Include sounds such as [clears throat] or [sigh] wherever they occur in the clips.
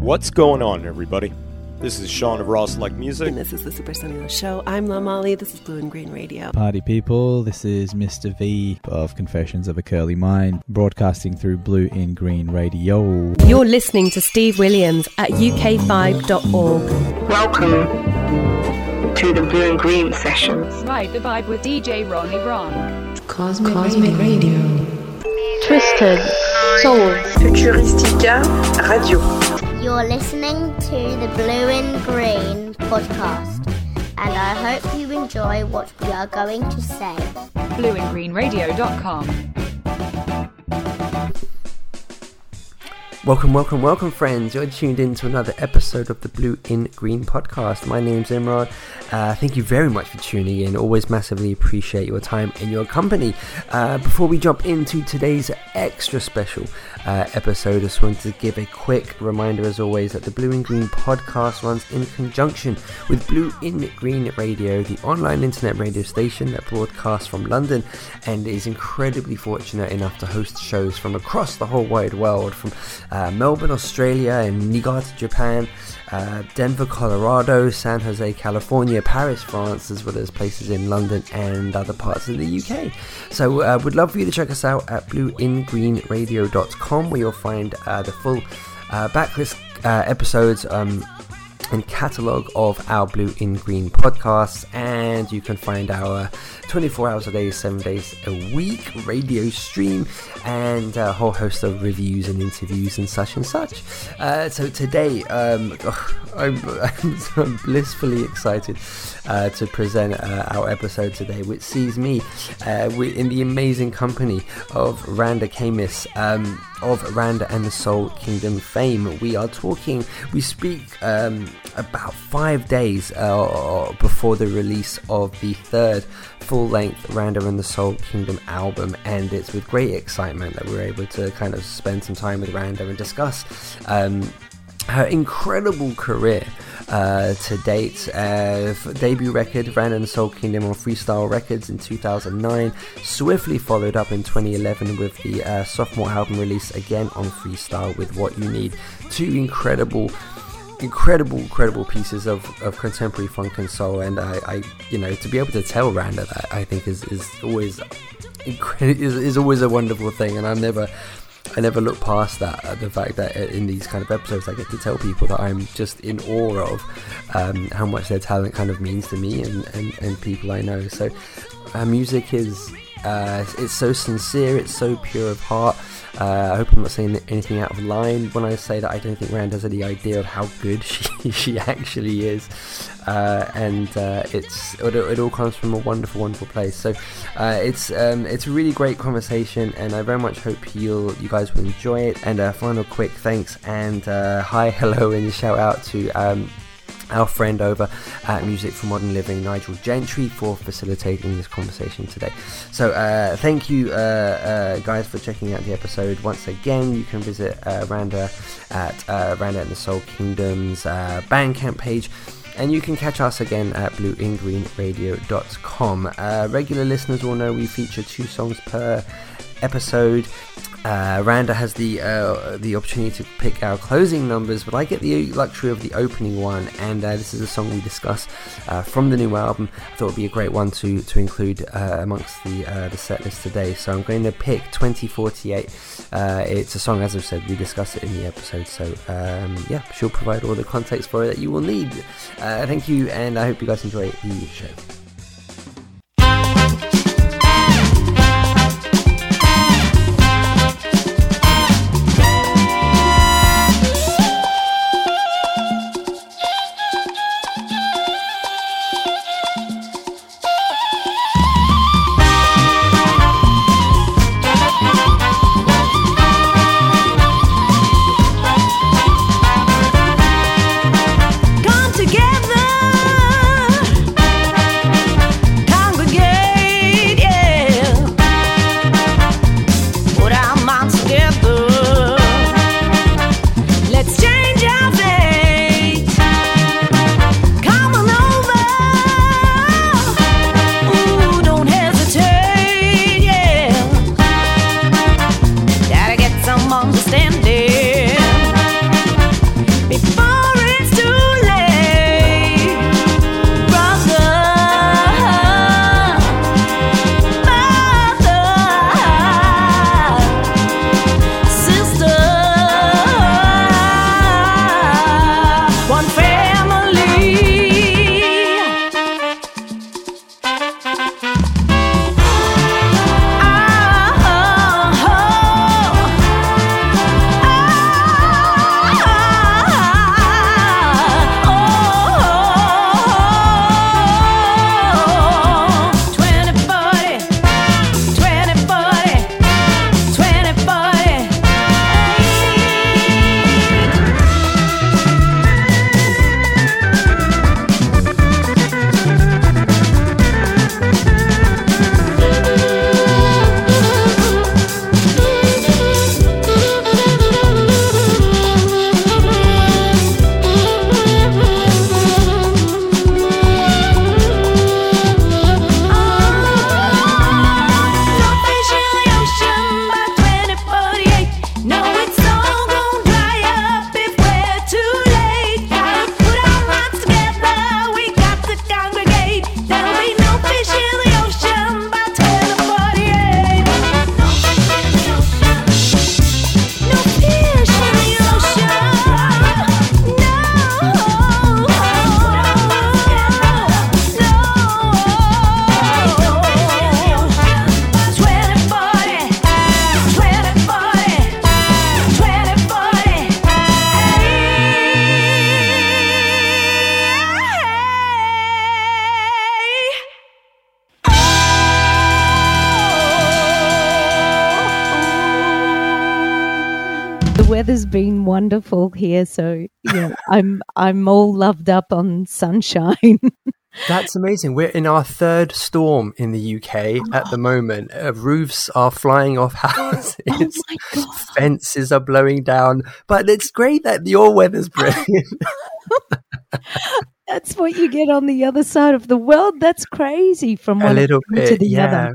What's going on, everybody? This is Sean of Ross Like Music. And this is the Super Sunny Show. I'm La Molly. This is Blue in Green Radio. Party people, this is Mr. V of Confessions of a Curly Mind, broadcasting through Blue in Green Radio. You're listening to Steve Williams at uk5.org. Welcome to the Blue in Green sessions. Ride the vibe with DJ Ronnie Ron. Cosmic, Cosmic Radio. Twisted Soul. Futuristica Radio. You're listening to the Blue in Green podcast, and I hope you enjoy what we are going to say. BlueinGreenRadio.com. Welcome, welcome, welcome, friends. You're tuned in to another episode of the Blue in Green podcast. My name's Imran. Uh, thank you very much for tuning in. Always massively appreciate your time and your company. Uh, before we jump into today's extra special uh, episode, I just wanted to give a quick reminder, as always, that the Blue in Green podcast runs in conjunction with Blue in Green Radio, the online internet radio station that broadcasts from London and is incredibly fortunate enough to host shows from across the whole wide world, from uh, Melbourne, Australia, and Niigata, Japan, uh, Denver, Colorado, San Jose, California, Paris, France, as well as places in London and other parts of the UK. So, uh, would love for you to check us out at blueingreenradio.com where you'll find uh, the full uh, backlist uh, episodes. Um, and catalogue of our Blue in Green podcasts, and you can find our 24 hours a day, 7 days a week radio stream, and a whole host of reviews and interviews and such and such. Uh, so today, um, [laughs] I'm, I'm, blissfully excited uh, to present uh, our episode today, which sees me uh, in the amazing company of Randa Kamis. Um, of Randa and the Soul Kingdom fame. We are talking, we speak um, about five days uh, before the release of the third full length Randa and the Soul Kingdom album, and it's with great excitement that we're able to kind of spend some time with Randa and discuss um, her incredible career. Uh, to date. Uh, debut record, Randa and the Soul Kingdom on Freestyle Records in 2009, swiftly followed up in 2011 with the uh, sophomore album release again on Freestyle with What You Need. Two incredible incredible, incredible pieces of, of contemporary funk and soul, and I, I, you know, to be able to tell Randa that I think is, is always is, is always a wonderful thing, and I'm never I never look past that uh, the fact that in these kind of episodes I get to tell people that I'm just in awe of um, how much their talent kind of means to me and, and, and people I know. So uh, music is uh, it's so sincere, it's so pure of heart. Uh, I hope I'm not saying anything out of line when I say that I don't think Rand has any idea of how good [laughs] she, she actually is, uh, and uh, it's it, it, all comes from a wonderful, wonderful place. So uh, it's um, it's a really great conversation, and I very much hope you'll you guys will enjoy it. And a final quick thanks and uh, hi, [laughs] hello, and shout out to. Um, our friend over at Music for Modern Living, Nigel Gentry, for facilitating this conversation today. So, uh, thank you, uh, uh, guys, for checking out the episode. Once again, you can visit uh, Randa at uh, Randa and the Soul Kingdom's uh, Bandcamp page. And you can catch us again at blueingreenradio.com. Uh, regular listeners will know we feature two songs per episode. Uh, Randa has the uh, the opportunity to pick our closing numbers, but I get the luxury of the opening one, and uh, this is a song we discuss uh, from the new album. I thought it would be a great one to to include uh, amongst the uh, the set list today. So I'm going to pick 2048. it's a song, as I've said, we discuss it in the episode. So um, yeah, she'll provide all the context for it that you will need. thank you, and I hope you guys enjoy the show. Wonderful here. So yeah, I'm I'm all loved up on sunshine. [laughs] That's amazing. We're in our third storm in the UK at the moment. Uh, roofs are flying off [laughs] houses. Oh Fences are blowing down. But it's great that your weather's brilliant. [laughs] That's what you get on the other side of the world. That's crazy from one little extreme to the yeah. other.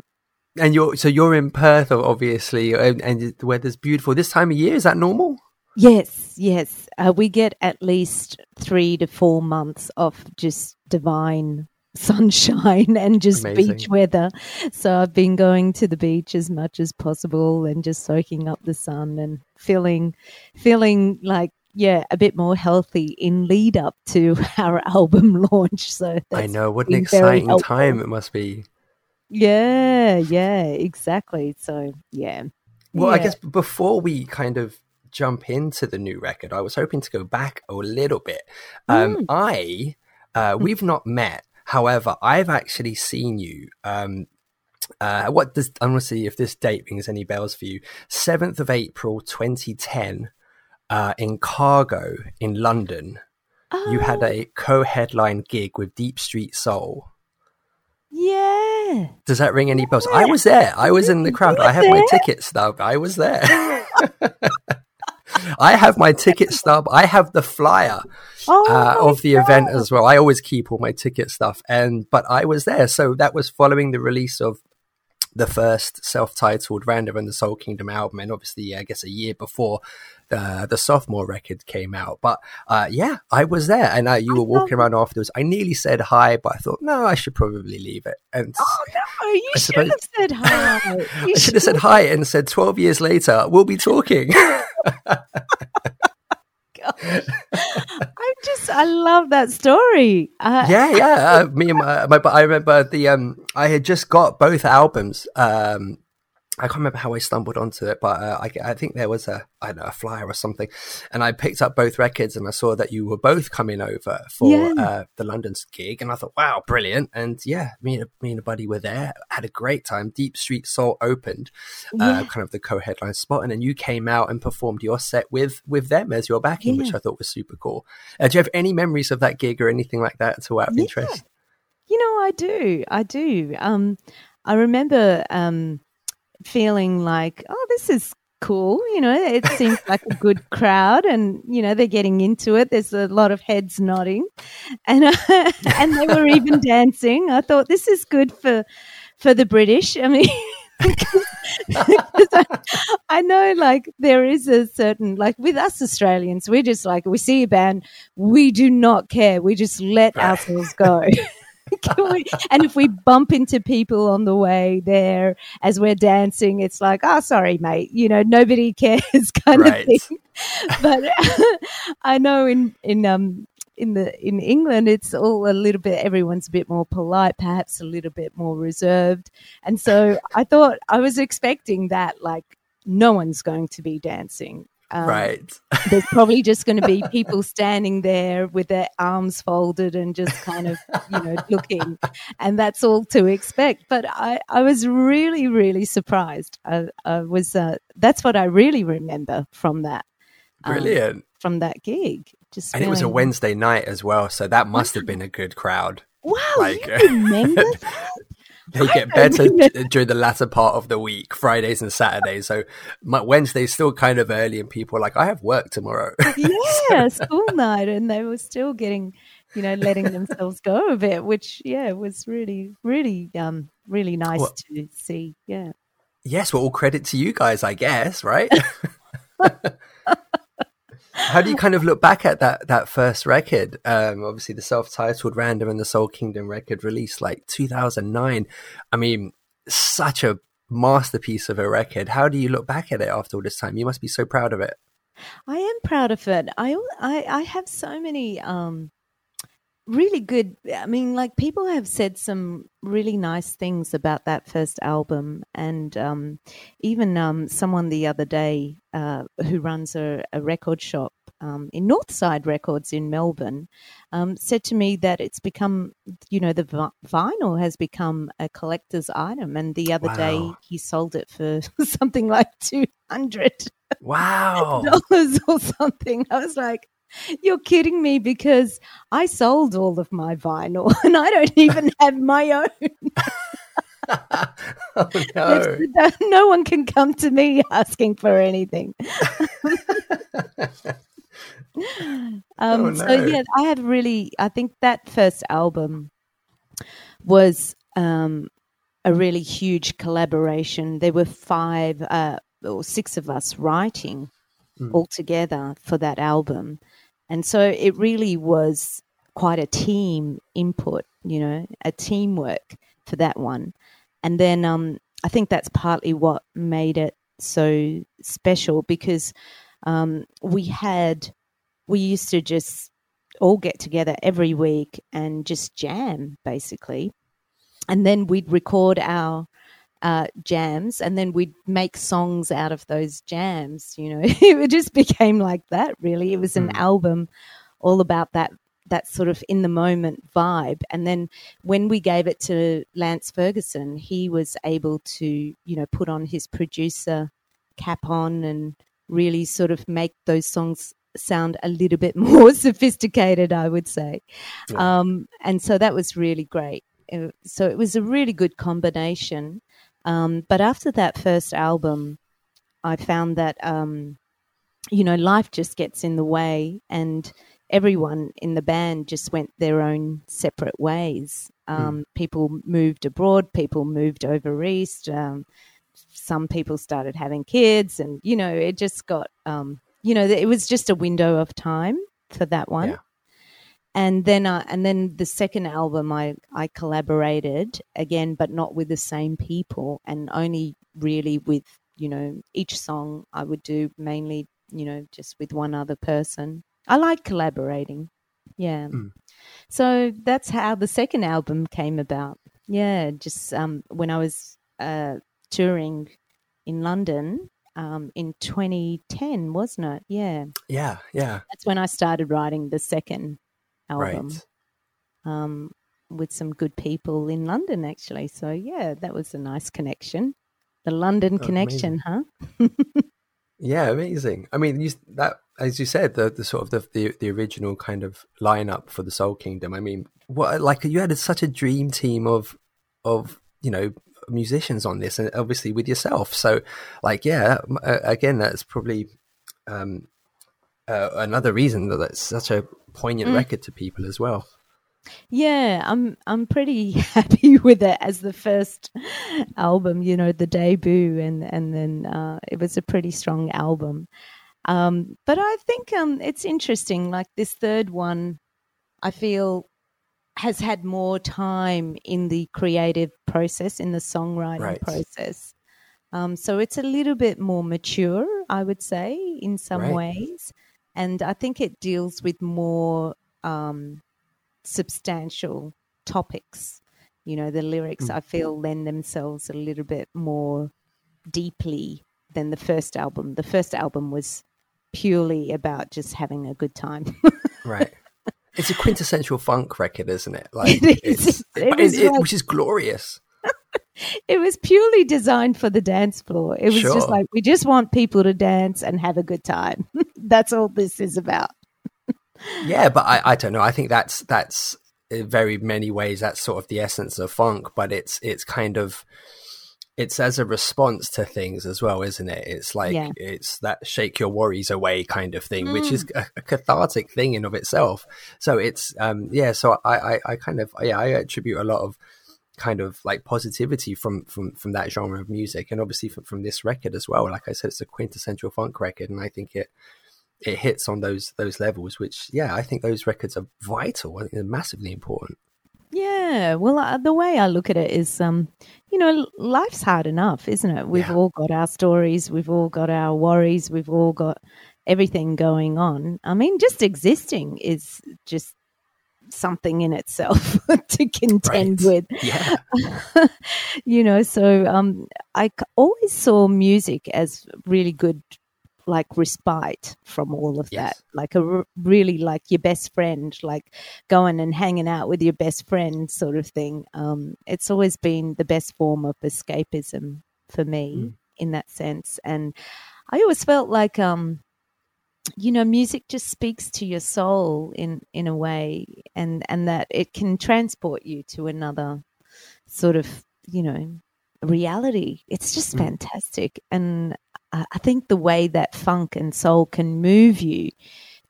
And you're so you're in Perth, obviously, and, and the weather's beautiful. This time of year is that normal? Yes, yes. Uh, we get at least three to four months of just divine [laughs] sunshine and just Amazing. beach weather. So I've been going to the beach as much as possible and just soaking up the sun and feeling feeling like yeah, a bit more healthy in lead up to [laughs] our album launch. So I know what an exciting time it must be. Yeah, yeah, exactly. So yeah. Well, I guess before we kind of jump into the new record, I was hoping to go back a little bit. Um, Mm. I, uh, we've not met. However, I've actually seen you. Um, uh, what does I want to see if this date rings any bells for you? Seventh of April, twenty ten, uh, in Cargo in London. You had Oh, a co-headline gig with Deep Street Soul. yeah. Does that ring any bells? I was there. I was in the crowd. I have my tickets ticket stub. I was there. [laughs] I have my ticket stub. I have the flyer Oh, uh, of the event as well. I always keep all my ticket stuff, and but I was there. So that was following the release of the first self-titled Randa and the Soul Kingdom album, and obviously, I guess a year before the the sophomore record came out. But uh, yeah, I was there, and uh, you were walking around afterwards. I nearly said hi, but I thought no, I should probably leave it. And Oh, no, you I should suppose- have said [laughs] hi. You I should have said hi and said 12 years later, we'll be talking. [laughs] I just, I love that story. Uh, yeah, yeah. Uh, me and my, my, but I remember the, um, I had just got both albums. Um, I can't remember how I stumbled onto it, but uh, I, I think there was a, I don't know, a flyer or something. And I picked up both records and I saw that you were both coming over for Yeah. uh, the London's gig. And I thought, wow, brilliant. And yeah, me and, me and a buddy were there, had a great time. Deep Street Soul opened, uh, kind of the co-headline spot. And then you came out and performed your set with, with them as your backing, which I thought was super cool. Uh, do you have any memories of that gig or anything like that to out of Yeah. interest? You know, I do. I do. Um, I remember um, feeling like, oh, this is cool. You know, it [laughs] seems like a good crowd, and you know, they're getting into it. There's a lot of heads nodding, and uh, [laughs] and they were even [laughs] dancing. I thought this is good for for the British. I mean. I, I know like there is a certain like with us Australians we're just like we see a band we do not care we just let ourselves go [laughs] we- and if we bump into people on the way there as we're dancing it's like oh sorry mate you know nobody [laughs] cares kind Right. of thing. [laughs] But I know in in um in the in England it's all a little bit everyone's a bit more polite perhaps a little bit more reserved. And so I thought I was expecting that like no one's going to be dancing um, right. there's probably just going to be [laughs] people standing there with their arms folded and just kind of you know looking and that's all to expect but i i was really really surprised i, I was uh, that's what i really remember from that um, Brilliant. from that gig just and it was a Wednesday night as well, so that must have been a good crowd. wow like- you remember [laughs] that? They get [laughs] better during the latter part of the week, Fridays and Saturdays. So my Wednesday's still kind of early, and people are like, "I have work tomorrow." [laughs] yeah school night and they were still getting you know letting themselves go a bit which yeah was really really um really nice Well- to see yeah yes, well, all credit to you guys, I guess, right? [laughs] How do you kind of look back at that that first record? Um, obviously, the self-titled "Randa" and the Soul Kingdom record released like 2009. I mean, such a masterpiece of a record. How do you look back at it after all this time? You must be so proud of it. I am proud of it. I I, I have so many um, really good. I mean, like people have said some really nice things about that first album, and um, even um, someone the other day uh, who runs a, a record shop um, in Northside Records in Melbourne um, said to me that it's become, you know, the vi- vinyl has become a collector's item. And the other day he sold it for [laughs] something like 200 Wow. dollars or something. I was like, you're kidding me because I sold all of my vinyl [laughs] and I don't even have my own. [laughs] oh [laughs] no. No one can come to me asking for anything. um, Oh, So yeah, I have really. I think that first album was um, a really huge collaboration. There were five uh, or six of us writing Mm. all together for that album, and so it really was quite a team input. You know, a teamwork for that one, and then um, I think that's partly what made it so special because um, we had we used to just all get together every week and just jam basically and then we'd record our uh, jams and then we'd make songs out of those jams you know. [laughs] It just became like that really. It was an Mm. album all about that that sort of in the moment vibe. And then when we gave it to Lance Ferguson he was able to you know put on his producer cap on and really sort of make those songs sound a little bit [laughs] more sophisticated I would say. Yeah. um, and so that was really great. Uh, so it was a really good combination um, but after that first album I found that um, you know life just gets in the way and everyone in the band just went their own separate ways. Um, people moved abroad people moved over east um, some people started having kids and you know it just got um, you know it was just a window of time for that one. Yeah. And then uh, and then the second album I I collaborated again but not with the same people and only really with you know each song I would do mainly you know just with one other person. I like collaborating. Yeah. Mm. so that's how the second album came about. Yeah just um when I was uh touring in London um in 2010 wasn't it? Yeah. Yeah, yeah. that's when I started writing the second album Right. um, with some good people in London, actually. So, yeah, that was a nice connection. The London Oh, connection, huh? Yeah, amazing. I mean, you, that as you said, the, the sort of the, the the original kind of lineup for the Soul Kingdom. I mean, what like you had such a dream team of of you know musicians on this, and obviously with yourself. So, like, yeah, again, that's probably um, uh, another reason that that's such a poignant Mm. record to people as well. Yeah, I'm I'm pretty [laughs] happy with it as the first album, you know, the debut, and and then uh, it was a pretty strong album. Um, but I think um, it's interesting. Like this third one, I feel has had more time in the creative process, in the songwriting Right. process. Um, so it's a little bit more mature, I would say, in some Right. ways, and I think it deals with more. Um, substantial topics. You know, the lyrics I feel lend themselves a little bit more deeply than the first album. The first album was purely about just having a good time. [laughs] Right. It's a quintessential funk record, isn't it? Like It is. it's, It but was it- like- which is glorious. It was purely designed for the dance floor. It was Sure. just like we just want people to dance and have a good time. [laughs] That's all this is about. yeah but I, I don't know i think that's that's in very many ways that's sort of the essence of funk but it's it's kind of it's as a response to things as well isn't it it's like Yeah. it's that shake your worries away kind of thing which is a, a cathartic thing in of itself so it's um yeah so I, I i kind of yeah i attribute a lot of kind of like positivity from from from that genre of music and obviously from, from this record as well like i said it's a quintessential funk record and i think it it hits on those those levels which yeah i think those records are vital i think they're massively important Yeah, well, uh, the way I look at it is, um, you know, life's hard enough, isn't it? We've Yeah. all got our stories, we've all got our worries, we've all got everything going on. I mean, just existing is just something in itself [laughs] to contend Right. with. yeah [laughs] you know, so um, I always saw music as really good like respite from all of Yes. that like a r- really like your best friend like going and hanging out with your best friend sort of thing um it's always been the best form of escapism for me Mm. in that sense and i always felt like um you know music just speaks to your soul in in a way and and that it can transport you to another sort of you know reality. It's just Mm. fantastic. And I, I think the way that funk and soul can move you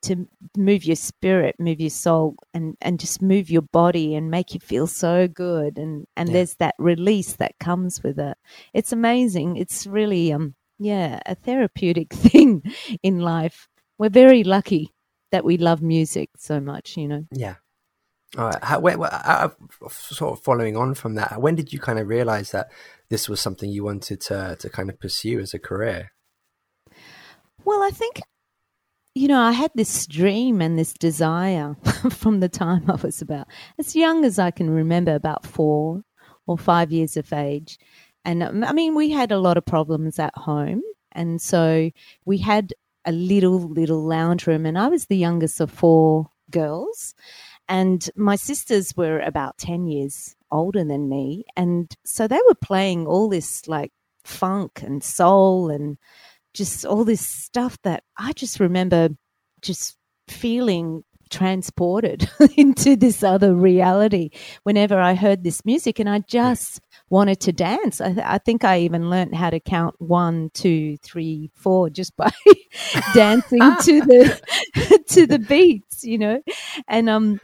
to move your spirit move your soul and and just move your body and make you feel so good and and Yeah. there's that release that comes with it. It's amazing. It's really um yeah a therapeutic [laughs] thing in life we're very lucky that we love music so much you know Yeah. All right. How, where, uh, uh, sort of following on from that, when did you kind of realize that this was something you wanted to to kind of pursue as a career? Well, I think, you know, I had this dream and this desire [laughs] from the time I was about as young as I can remember, about four or five years of age. And um, I mean, we had a lot of problems at home. And so we had a little, little lounge room, and I was the youngest of four girls. And my sisters were about 10 years older than me. And so they were playing all this like funk and soul and just all this stuff that I just remember just feeling transported [laughs] into this other reality whenever I heard this music. And I just wanted to dance. I, th- I think I even learned how to count one, two, three, four just by [laughs] dancing to [laughs] the to the beats, you know. And um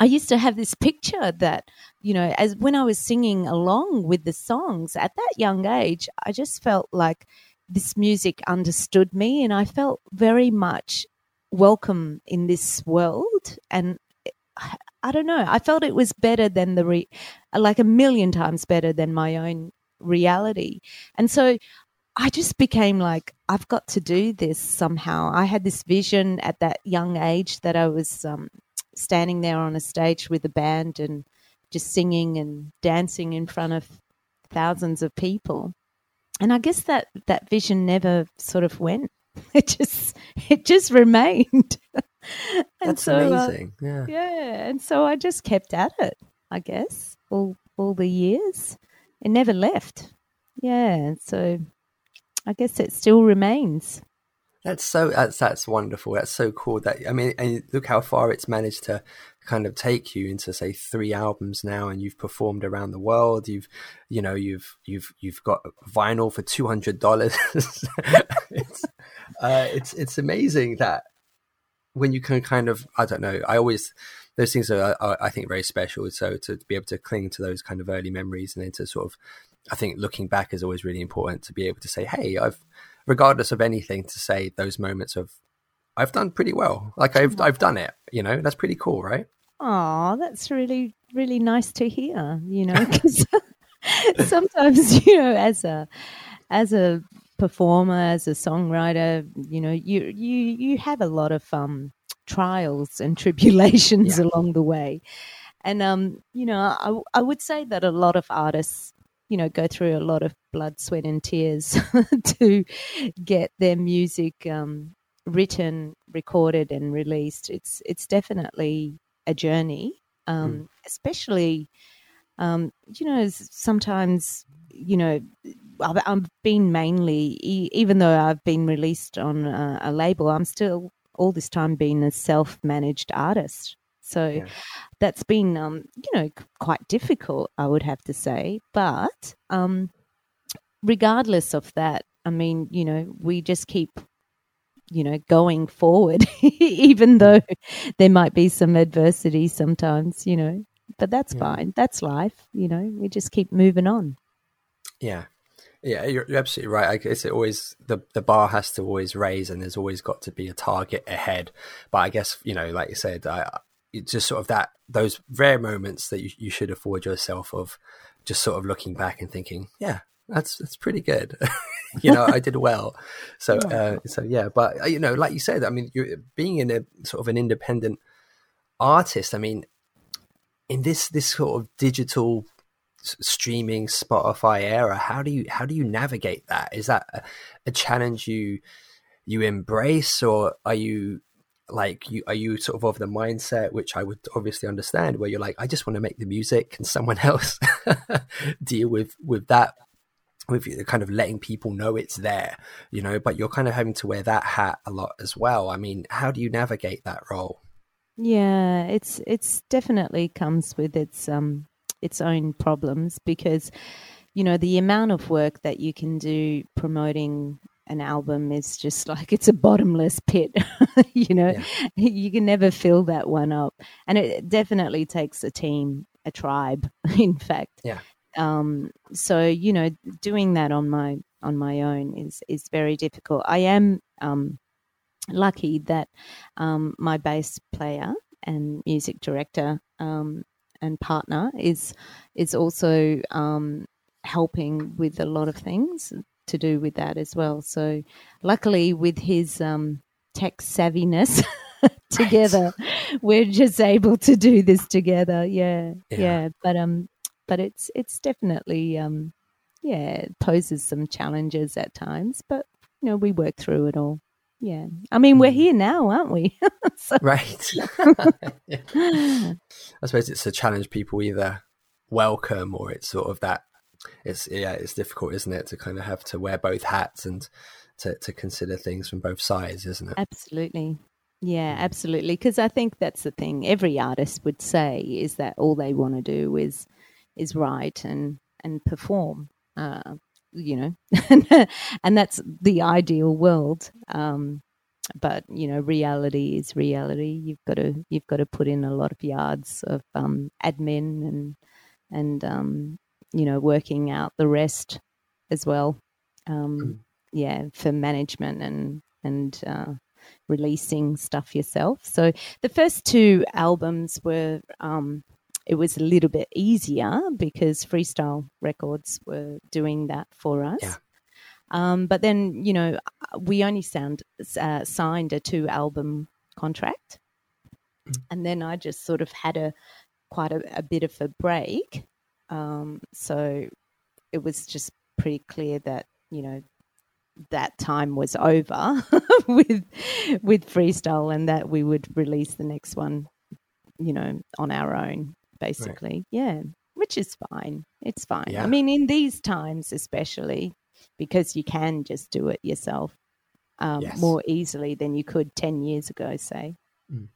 I used to have this picture that, you know, as when I was singing along with the songs at that young age, I just felt like this music understood me and I felt very much welcome in this world. And I, don't know, I felt it was better than the, re- like a million times better than my own reality. And so I just became like, I've got to do this somehow. I had this vision at that young age that I was um, standing there on a stage with a band and just singing and dancing in front of thousands of people. And I guess that that vision never sort of went. [laughs] It just [laughs] it just remained. [laughs] and That's so, uh, amazing. yeah. yeah, and so I just kept at it. I guess all all the years, it never left. Yeah, and so I guess it still remains. That's so that's that's wonderful. That's so cool. That I mean, and look how far it's managed to kind of take you into say three albums now, and you've performed around the world. You've, you know, you've you've you've got vinyl for two hundred dollars. [laughs] it's uh, it's it's amazing that when you can kind of I don't know. I always those things are, are I think very special. So to be able to cling to those kind of early memories and then to sort of I think looking back is always really important to be able to say, hey, I've regardless of anything to say those moments of I've done pretty well. Like I've I've done it. You know, that's pretty cool, right? Oh, that's really really nice to hear. You know, [laughs] [laughs] 'cause [laughs] sometimes you know, as a as a performer, as a songwriter, you know, you you you have a lot of um trials and [laughs] tribulations Yeah. along the way, and um, you know, I I would say that a lot of artists. You know, go through a lot of blood, sweat, and tears [laughs] to get their music um, written, recorded, and released. It's it's definitely a journey, um, especially um, you know sometimes you know I've, I've been mainly even though I've been released on a, a label, I'm still all this time being a self-managed artist. So Yeah. that's been um, you know quite difficult, I would have to say. But um, regardless of that, I mean, you know, we just keep you know going forward [laughs] even though there might be some adversity sometimes you know but that's Yeah. fine that's life you know we just keep moving on Yeah. Yeah, you're, you're absolutely right. I guess it always the the bar has to always raise, and there's always got to be a target ahead. But I guess you know, like you said, I, it's just sort of that those rare moments that you, you should afford yourself of just sort of looking back and thinking, yeah, that's that's pretty good. [laughs] you know, I did well. So [laughs] uh, so yeah, but uh, you know, like you said, I mean, you're being in a sort of an independent artist. I mean, in this this sort of digital streaming Spotify era, how do you how do you navigate that? Is that a, a challenge you you embrace, or are you like you are you sort of of the mindset which I would obviously understand where you're like I just want to make the music and someone [laughs] else [laughs] deal with with that with kind of letting people know it's there, you know, but you're kind of having to wear that hat a lot as well. I mean, how do you navigate that role? Yeah, it's it's definitely comes with its um its own problems because you know the amount of work that you can do promoting an album is just [laughs] like it's a bottomless pit [laughs] you know? Yeah. you can never fill that one up. And it definitely takes a team a tribe [laughs] in fact. Yeah. Um so you know doing that on my on my own is is very difficult. I am um lucky that um my bass player and music director um and partner is is also um helping with a lot of things to do with that as well. So, luckily, with his um, tech savviness [laughs] together, we're just able to do this together. Yeah, yeah, yeah. But um, but it's it's definitely um, yeah, it poses some challenges at times, but you know, we work through it all. Yeah, I mean, we're hmm. here now, aren't we? [laughs] so, right. [laughs] I suppose it's a challenge people either welcome or it's sort of that it's yeah, it's difficult, isn't it, to kind of have to wear both hats and to to consider things from both sides, isn't it? Absolutely. Yeah, absolutely. Because I think that's the thing. Every artist would say is that all they want to do is is write and and perform. Uh, you know, [laughs] and that's the ideal world. Um, but you know, reality is reality. You've got to you've got to put in a lot of yards of um, admin and and um, you know, working out the rest as well. Um, mm. Yeah, for management and and uh, releasing stuff yourself. So the first two albums were um, it was a little bit easier because Freestyle Records were doing that for us. Yeah. Um, but then you know we only sound uh, signed a two album contract, mm. and then I just sort of had a quite a, a bit of a break um, so it was just pretty clear that, you know, that time was over [laughs] with with freestyle and that we would release the next one, you know, on our own, basically. Right. Yeah. Which is fine. It's fine. Yeah. I mean, in these times especially, because you can just do it yourself um, yes. more easily than you could 10 years ago, say. Mm.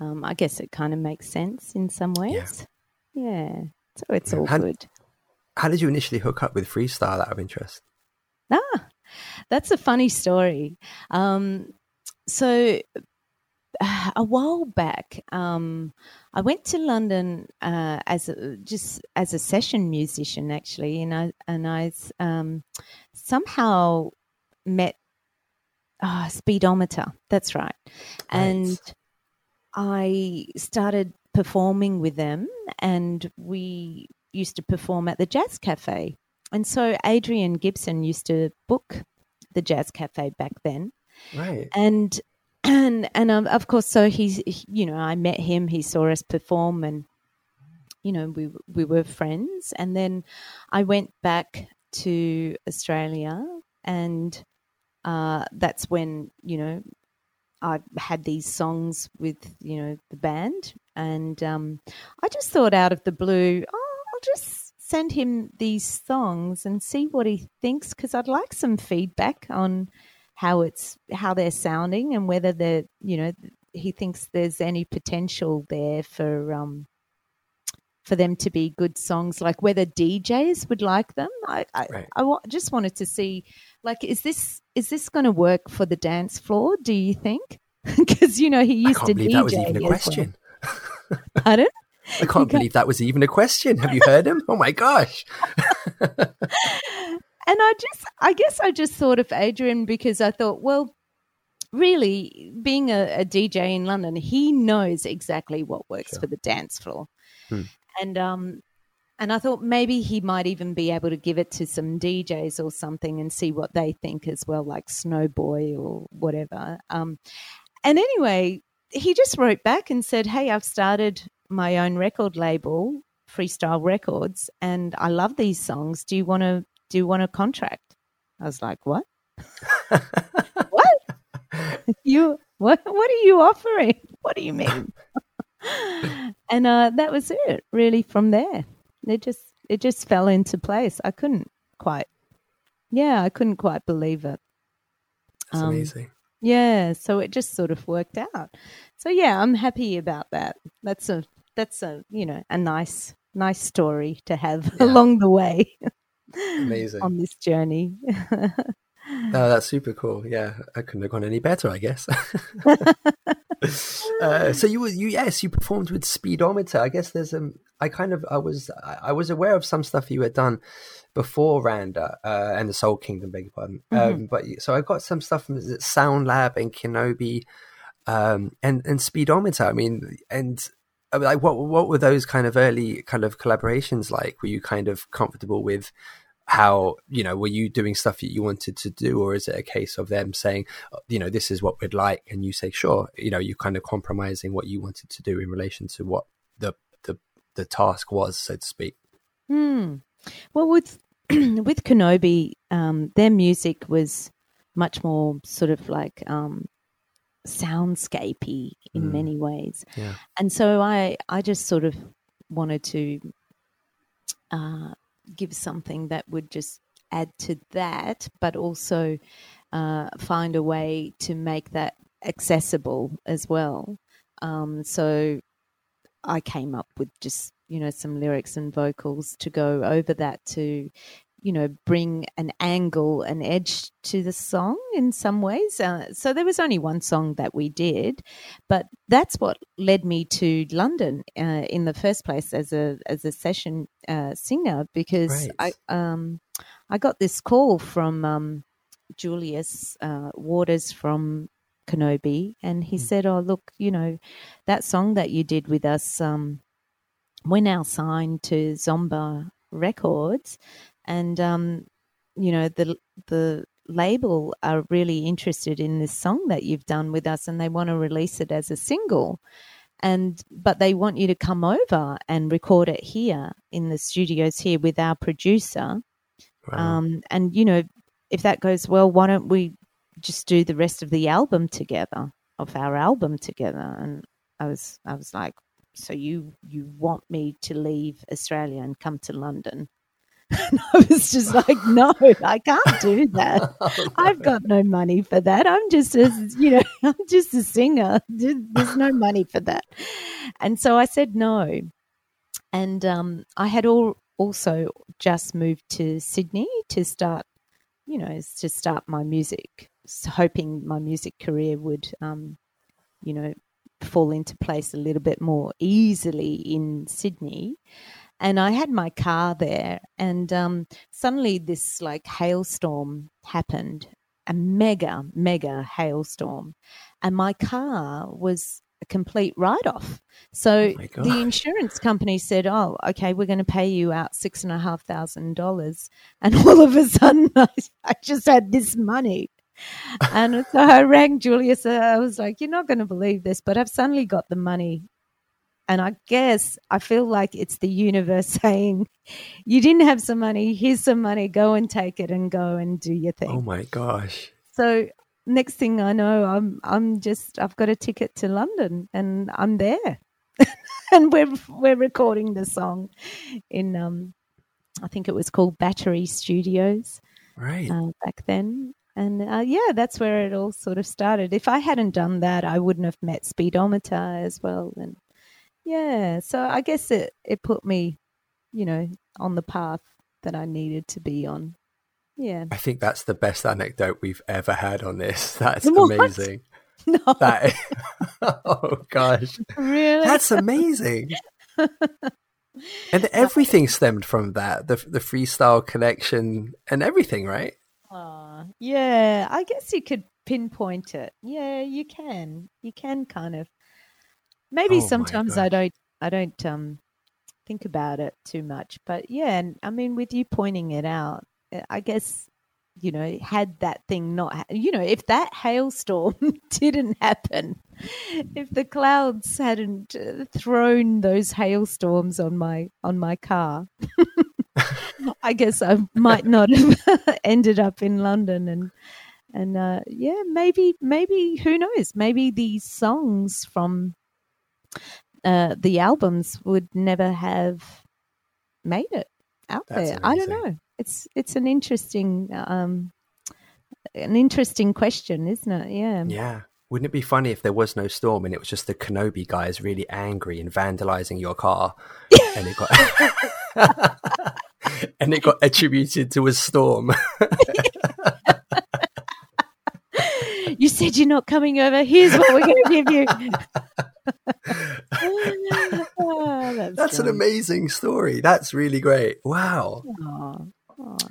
Um, I guess it kind of makes sense in some ways. Yeah. yeah. So it's all how, good. How did you initially hook up with freestyle out of interest? Ah, that's a funny story. Um, so [sighs] a while back, um, I went to London uh, as a, just as a session musician, actually, and I and I um, somehow met uh, Speedometer. That's right, right. and I started performing with them, and we used to perform at the Jazz Cafe. And so Adrian Gibson used to book the Jazz Cafe back then. Right. And and and um, of course, so he's you know I met him. He saw us perform, and you know we we were friends. And then I went back to Australia, and uh, that's when you know I had these songs with you know the band, and um, I just thought out of the blue, oh, I'll just send him these songs and see what he thinks because I'd like some feedback on how it's how they're sounding and whether they're you know he thinks there's any potential there for um for them to be good songs like whether DJs would like them I I, right. I, I just wanted to see like is this is this going to work for the dance floor do you think [laughs] because you know he used to DJ that was even a question well. Pardon? I can't believe that was even a question. Have you heard him? Oh my gosh. [laughs] and I just, I guess I just thought of Adrian because I thought, well, really, being a, a DJ in London, he knows exactly what works sure. for the dance floor. Hmm. And, um, and I thought maybe he might even be able to give it to some DJs or something and see what they think as well, like Snowboy or whatever. Um, and anyway, he just wrote back and said, Hey, I've started my own record label, Freestyle Records, and I love these songs. Do you want to do you want a contract? I was like, What? [laughs] what? you what what are you offering? What do you mean? [laughs] and uh, that was it. Really, from there, it just it just fell into place. I couldn't quite, yeah, I couldn't quite believe it. That's Um, amazing. Yeah, so it just sort of worked out. So yeah, I'm happy about that. That's a that's a you know a nice nice story to have [laughs] along the way Amazing. on this journey. No, that's super cool. Yeah, I couldn't have gone any better, I guess. [laughs] uh, so you were you yes you performed with Speedometer. I guess there's um I kind of I was I was aware of some stuff you had done before Randa uh, and the Soul Kingdom, beg your pardon. Um, Mhm. but so I got some stuff from Sound Lab and Kenobi, um, and and Speedometer. I mean, and like what what were those kind of early kind of collaborations like? Were you kind of comfortable with? How you know were you doing stuff that you wanted to do or is it a case of them saying uh, you know this is what we'd like and you say sure you know you're kind of compromising what you wanted to do in relation to what the the the task was so to speak Hmm. Well, with [clears throat] with Kenobi, um, their music was much more sort of like um, soundscapey in Mm. many ways, yeah and so I I just sort of wanted to uh, give something that would just add to that, but also uh, find a way to make that accessible as well. Um, so I came up with just you know some lyrics and vocals to go over that to you know bring an angle an edge to the song in some ways. Uh, so there was only one song that we did but that's what led me to london uh, in the first place as a as a session uh, singer because i um i got this call from um julius uh, waters from kenobi and he said oh look you know that song that you did with us um we're now signed to Zomba Records, and um, you know the the label are really interested in this song that you've done with us, and they want to release it as a single. And but they want you to come over and record it here in the studios here with our producer. Um, and you know, if that goes well, why don't we just do the rest of the album together, of our album together? And I was, I was like, so you you want me to leave Australia and come to London? And [laughs] I was just like, no, I can't do that. [laughs] I've got no money for that. I'm just a, you know, [laughs] I'm just a singer. There's no money for that. And so I said no. And um, I had all also just moved to Sydney to start, you know, to start my music, hoping my music career would, um, you know, fall into place a little bit more easily in Sydney. And I had my car there, and um, suddenly this like hailstorm happened a mega, mega hailstorm. And my car was a complete write off. So my the insurance company said, Oh, okay, we're going to pay you out six and a half thousand dollars. And [laughs] all of a sudden, [laughs] I, I just had this money. And so I rang Julius. uh, I was like, You're not going to believe this, but I've suddenly got the money. And I guess I feel like it's the universe [laughs] saying, You didn't have some money. Here's some money. Go and take it and go and do your thing. oh my gosh So next thing I know, I'm I'm just I've got a ticket to London and I'm there, [laughs] and we're we're recording the song in um I think it was called Battery Studios right uh, back then. And uh, yeah, that's where it all sort of started. If I hadn't done that, I wouldn't have met Speedometer as well. And yeah, so I guess it, it put me, you know, on the path that I needed to be on. Yeah. i think that's the best anecdote we've ever had on this [laughs] that's What? amazing [laughs] No. that [laughs] oh gosh Really? that's amazing and everything stemmed from that the the freestyle connection and everything right Aw, yeah, I guess you could pinpoint it. Yeah, you can. You can kind of. Maybe Oh sometimes I don't. I don't um think about it too much, but yeah, and I mean, with you pointing it out, uh, I guess you know, had that thing not, you know, if that hailstorm [laughs] didn't happen, if the clouds hadn't uh, thrown those hailstorms on my on my car, [laughs] I guess I might not have [laughs] ended up in London and and uh, yeah, maybe maybe who knows? Maybe these songs from uh, the albums would never have made it out That's there. I don't know. It's it's an interesting um, an interesting question, isn't it? Yeah. Yeah. Wouldn't it be funny if there was no storm and it was just the Kenobi guys really angry and vandalizing your car, and it got [laughs] and it got attributed to a storm? [laughs] [laughs] you said you're not coming over. Here's what we're going to give you. Ah, [laughs] [laughs] that's That's an amazing story. That's really great. Wow. Aw,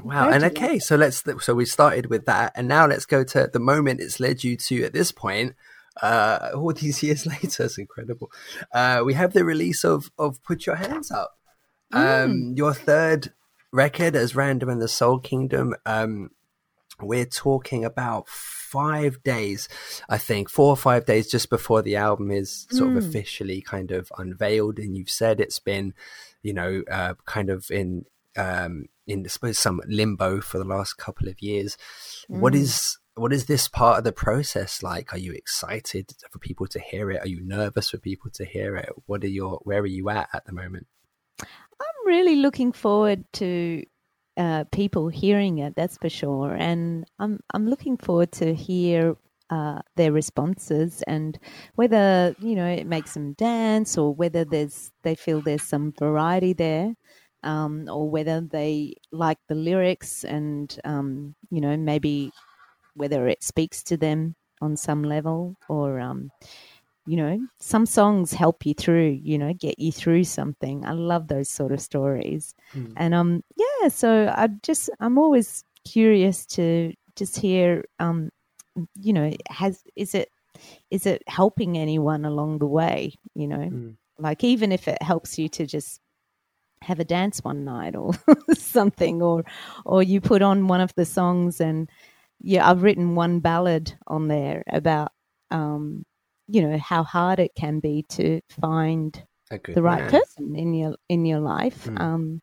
Wow. And okay, so let's so we started with that, and now let's go to the moment it's led you to at this point. Uh, all these [laughs] years later, it's incredible. Uh, we have the release of of Put Your Hands Up, um, your third record as Randa and the Soul Kingdom. Um, we're talking about five days, I think, four or five days just before the album is sort of Mm. officially kind of unveiled. And you've said it's been, you know, uh, kind of in um, in I suppose some limbo for the last couple of years. What Mm. is what is this part of the process like? Are you excited for people to hear it? Are you nervous for people to hear it? What are your where are you at at the moment? I'm really looking forward to uh, people hearing it. That's for sure, and I'm I'm looking forward to hear uh, their responses and whether you know it makes them dance or whether there's they feel there's some variety there. Um, or whether they like the lyrics and um, you know maybe whether it speaks to them on some level or um, you know some songs help you through you know get you through something. I love those sort of stories. And um yeah so i just i'm always curious to just hear um you know has is it is it helping anyone along the way you know? Mm. like even if it helps you to just have a dance one night or [laughs] something or or you put on one of the songs and yeah i've written one ballad on there about um you know how hard it can be to find the right man. person in your in your life Mm. um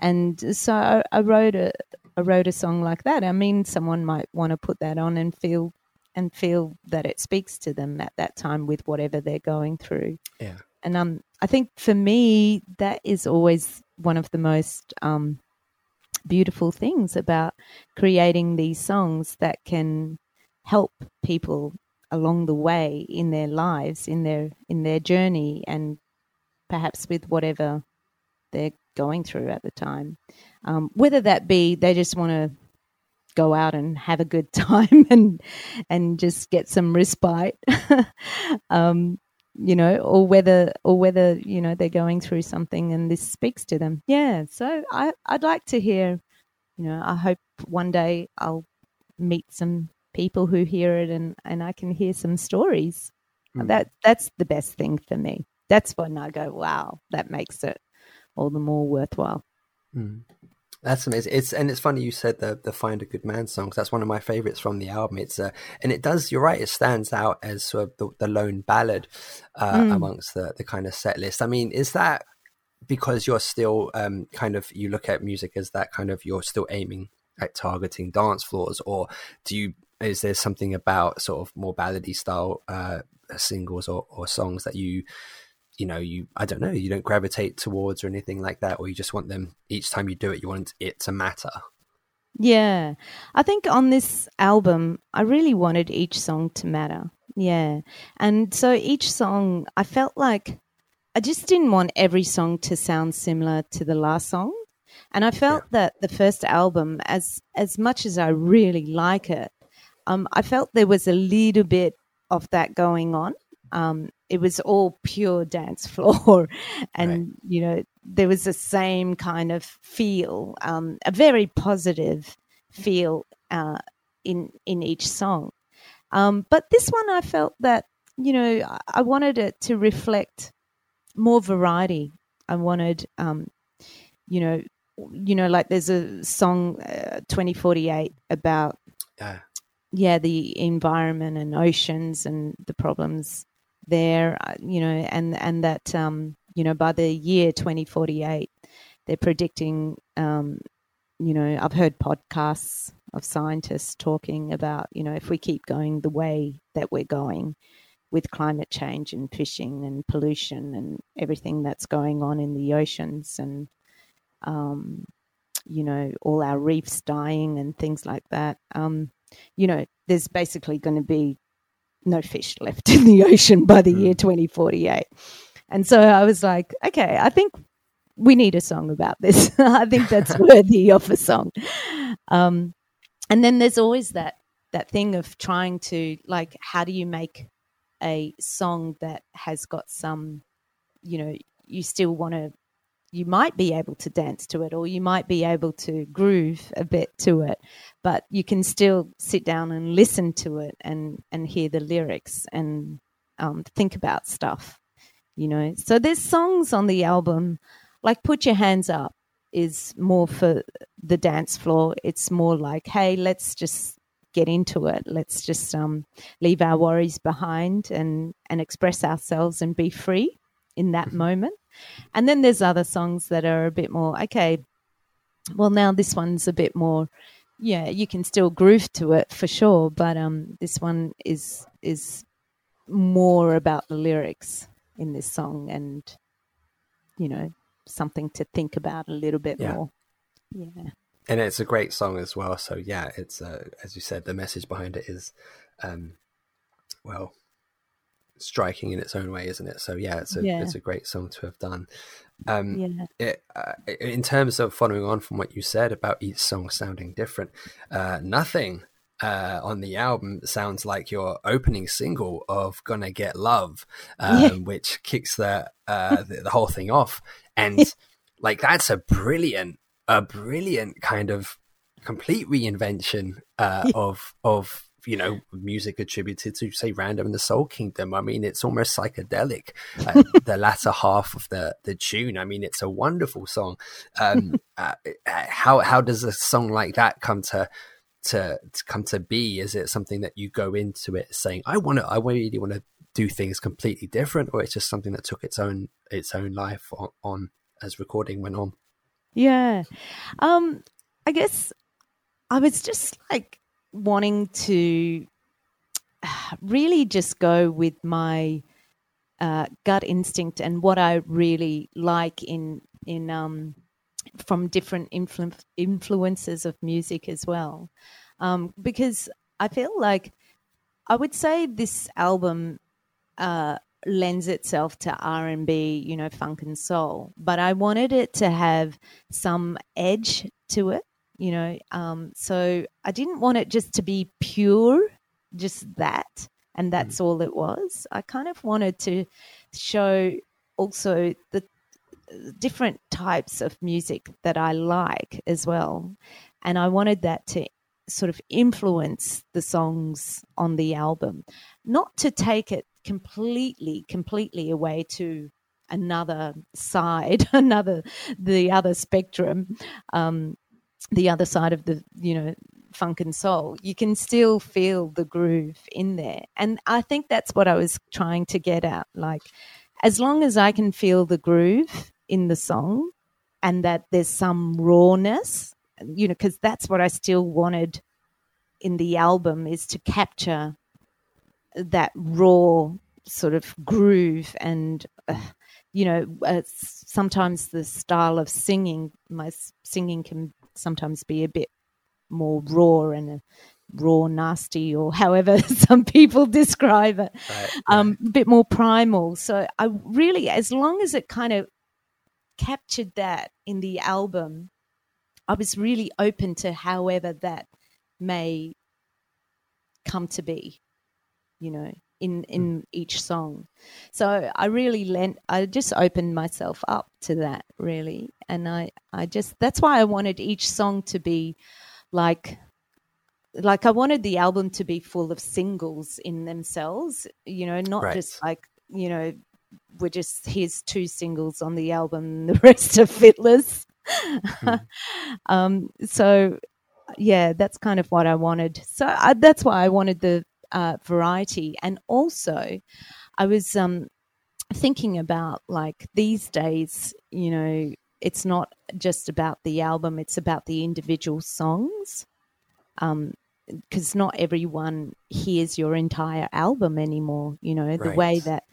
and so I, I wrote a I wrote a song like that i mean someone might want to put that on and feel and feel that it speaks to them at that time with whatever they're going through Yeah. and um i think for me that is always one of the most um beautiful things about creating these songs that can help people along the way in their lives in their in their journey and perhaps with whatever they're going through at the time. Um, whether that be they just want to go out and have a good [laughs] time and and just get some respite [laughs] um, you know or whether or whether you know they're going through something and this speaks to them. Yeah so i i'd like to hear you know i hope one day i'll meet some people who hear it and and i can hear some stories Mm. that that's the best thing for me that's when i go wow that makes it all the more worthwhile Mm. That's amazing. It's and it's funny you said the the Find a Good Man songs. That's one of my favorites from the album. It's uh, and it does. You're right. It stands out as sort of the, the lone ballad uh, Mm. amongst the the kind of set list. I mean, is that because you're still um kind of you look at music as that kind of you're still aiming at targeting dance floors, or do you? Is there something about sort of more ballady style uh, singles or, or songs that you you know you i don't know you don't gravitate towards or anything like that or you just want them each time you do it you want it to matter Yeah. I think on this album, I really wanted each song to matter. Yeah. And so each song, I felt like I just didn't want every song to sound similar to the last song. And I felt that the first album, as as much as I really like it, um, I felt there was a little bit of that going on. Um, it was all pure dance [laughs] floor, and you know there was the same kind of feel, um, a very positive feel uh, in in each song. Um, but this one, I felt that you know I, wanted it to reflect more variety. I wanted, um, you know, you know, like there's a song, uh, 2048, about yeah yeah the environment and oceans and the problems there uh, you know and and that um you know by the year 2048 they're predicting um you know i've heard podcasts of scientists talking about, you know, if we keep going the way that we're going with climate change and fishing and pollution and everything that's going on in the oceans and, um, you know, all our reefs dying and things like that, um, you know, there's basically going to be no fish left [laughs] in the ocean by the year 2048. And so I was like, okay, I think we need a song about this. [laughs] I think that's [laughs] worthy of a song. Um, and then there's always that that thing of trying to like, how do you make a song that has got some, you know, you still want to, you might be able to dance to it, or you might be able to groove a bit to it, but you can still sit down and listen to it and and hear the lyrics and um, think about stuff, you know. So there's songs on the album like put your hands up is more for the dance floor. It's more like hey let's just get into it. Let's just um, leave our worries behind and and express ourselves and be free in that moment and then there's other songs that are a bit more okay well now this one's a bit more yeah you can still groove to it for sure but um this one is is more about the lyrics in this song and you know something to think about a little bit Yeah. more. Yeah. and it's a great song as well. So yeah, it's uh, as you said, the message behind it is, um, well, striking in its own way, isn't it? So yeah, it's a Yeah. it's a great song to have done. Um, Yeah. it, uh, in terms of following on from what you said about each song sounding different, uh, nothing uh, on the album sounds like your opening single of "Gonna Get Love," [laughs] um, Yeah. which kicks the, uh, [laughs] the the whole thing off, and [laughs] like that's a brilliant, a brilliant kind of complete reinvention uh, of of you know music attributed to say Randa in the soul kingdom. I mean it's almost psychedelic uh, [laughs] the latter half of the the tune. I mean it's a wonderful song. Um [laughs] uh, uh, how how does a song like that come to to, to come to be? Is it something that you go into it saying i want to i really want to do things completely different or it's just something that took its own its own life on, on as recording went on? Yeah. Um, I guess I was just like wanting to really just go with my uh, gut instinct and what I really like in in um, from different influ- influences of music as well, um, because I feel like I would say this album uh, lends itself to R and B, you know, funk and soul, but I wanted it to have some edge to it, you know. Um, so I didn't want it just to be pure, just that, and that's all it was. I kind of wanted to show also the different types of music that I like as well, and I wanted that to sort of influence the songs on the album, not to take it completely, completely away to another side, [laughs] another the other spectrum, um, the other side of the you know funk and soul. You can still feel the groove in there, and I think that's what I was trying to get at. Like, as long as I can feel the groove in the song, and that there's some rawness, you know, because that's what I still wanted in the album is to capture that raw sort of groove and uh, you know uh, sometimes the style of singing my singing can sometimes be a bit more raw and uh, raw nasty or [laughs] however [laughs] some people describe it um a bit more primal. So i really as long as it kind of captured that in the album i was really open to however that may come to be you know in in each song. So i really lent i just opened myself up to that really. And i i just that's why i wanted each song to be like like i wanted the album to be full of singles in themselves you know not Right. just like you know we're just here's two singles on the album [laughs] the rest are fitless. [laughs] Um so yeah that's kind of what i wanted. So I, that's why i wanted the uh, variety and also i was um thinking about like these days you know it's not just about the album it's about the individual songs because not everyone hears your entire album anymore. You know the way that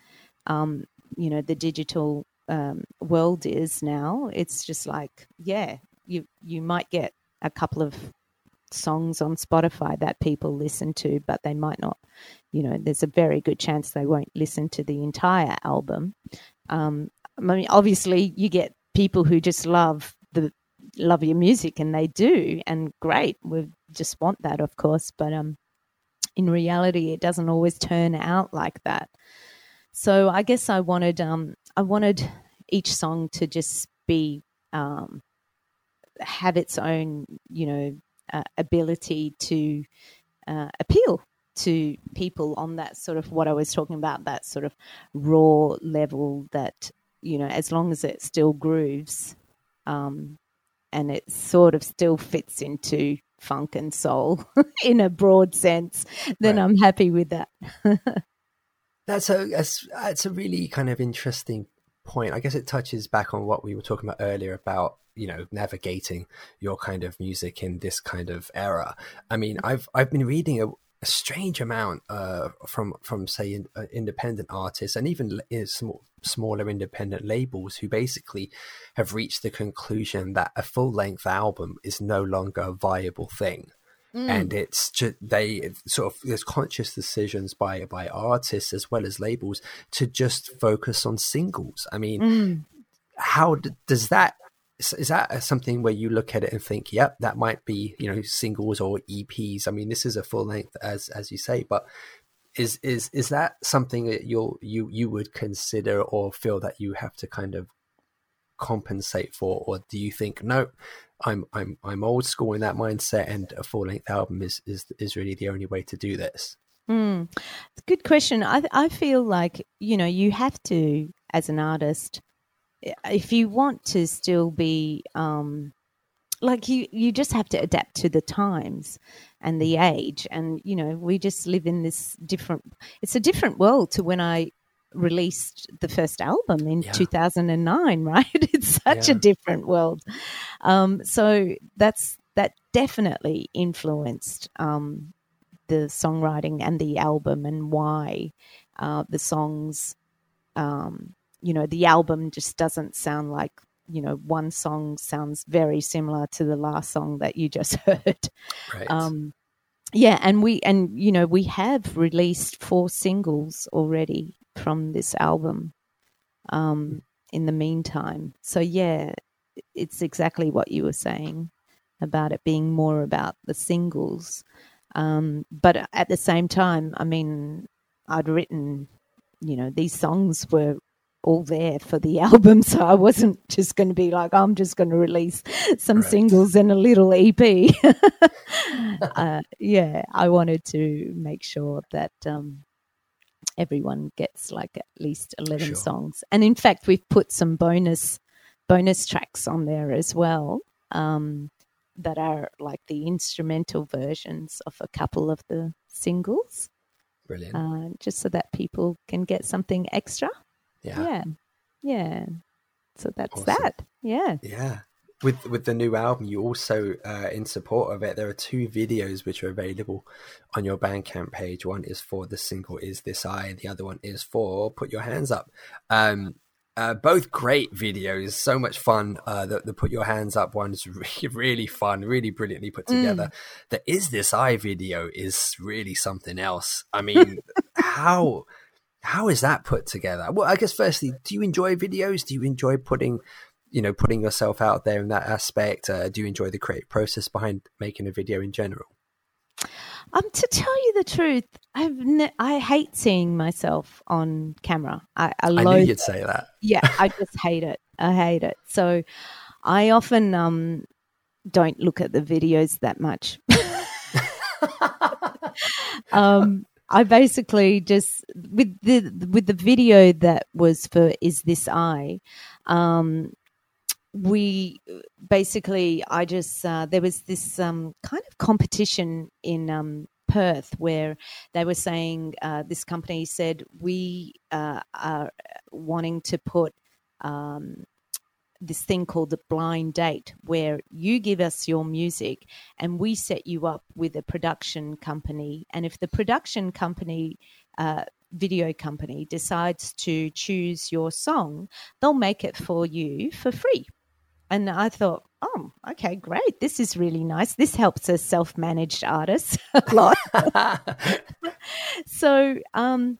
um, you know the digital um, world is now. It's just like yeah, you you might get a couple of songs on Spotify that people listen to, but they might not. You know, there's a very good chance they won't listen to the entire album. Um, I mean, obviously, you get people who just love the love your music, and they do, and great. We just want that, of course, but um, in reality, it doesn't always turn out like that. So I guess I wanted um, I wanted each song to just be um, have its own, you know, uh, ability to uh, appeal to people on that sort of what I was talking about, that sort of raw level that, you know, as long as it still grooves um, and it sort of still fits into funk and soul [laughs] in a broad sense, then Right. I'm happy with that. [laughs] That's a that's, that's a really kind of interesting point. I guess it touches back on what we were talking about earlier about you know navigating your kind of music in this kind of era. I mean, I've I've been reading a, a strange amount uh, from from say in, uh, independent artists and even in small, smaller independent labels who basically have reached the conclusion that a full length album is no longer a viable thing Mm. and it's just they sort of there's conscious decisions by by artists as well as labels to just focus on singles. I mean mm. how d- does that is is that something where you look at it and think yep that might be you know singles or eps i mean this is a full length as as you say but is is is that something that you'll you you would consider or feel that you have to kind of compensate for? Or do you think no i'm i'm i'm old school in that mindset and a full length album is is is really the only way to do this Mm. Good question. I I feel like you know you have to as an artist if you want to still be um like you you just have to adapt to the times and the age and you know we just live in this different it's a different world to when I released the first album in Yeah. 2009 [laughs] right? It's such a different world. Um so that's that definitely influenced um the songwriting and the album and why uh, the songs, um, you know, the album just doesn't sound like, you know, one song sounds very similar to the last song that you just [laughs] heard. right. Um, yeah, and we and you know we have released four singles already from this album. Um, in the meantime, so yeah, it's exactly what you were saying about it being more about the singles. Um, but at the same time, I mean, I'd written, you know, these songs were all there for the [laughs] album, so I wasn't just going to be like, I'm just going to release some Right. singles and a little EP. [laughs] uh, yeah, I wanted to make sure that um, everyone gets like at least 11 Sure. songs. And in fact, we've put some bonus bonus tracks on there as well. Um, that are like the instrumental versions of a couple of the singles, brilliant uh, just so that people can get something extra. yeah Yeah, yeah. So that's Awesome. that. Yeah. Yeah. With with the new album, you also uh, in support of it. There are two videos which are available on your Bandcamp page. One is for the single "Is This I," and the other one is for "Put Your Hands Up." Um, uh, both great videos, so much fun. Uh, the, the "Put Your Hands Up" one is [laughs] really, really fun, really brilliantly put together. The "Is This I" video is really something else. I mean, [laughs] how how is that put together? Well, I guess firstly, do you enjoy videos? Do you enjoy putting you know putting yourself out there in that aspect uh, do you enjoy the creative process behind making a video in general Um, to tell you the truth, I've ne- I hate seeing myself on camera. I, I, i knew you'd say that yeah, I just [laughs] hate it. I hate it. So I often um don't look at the videos that much. [laughs] um I basically just with the with the video that was for is this I um we basically I just uh, there was this um kind of competition in um Perth where they were saying uh, this company said we uh, are wanting to put um, this thing called the blind date, where you give us your music and we set you up with a production company. And if the production company, uh, video company, decides to choose your song, they'll make it for you for free. And I thought, oh, okay, great. This is really nice. This helps a self managed artist [laughs] a lot. so um,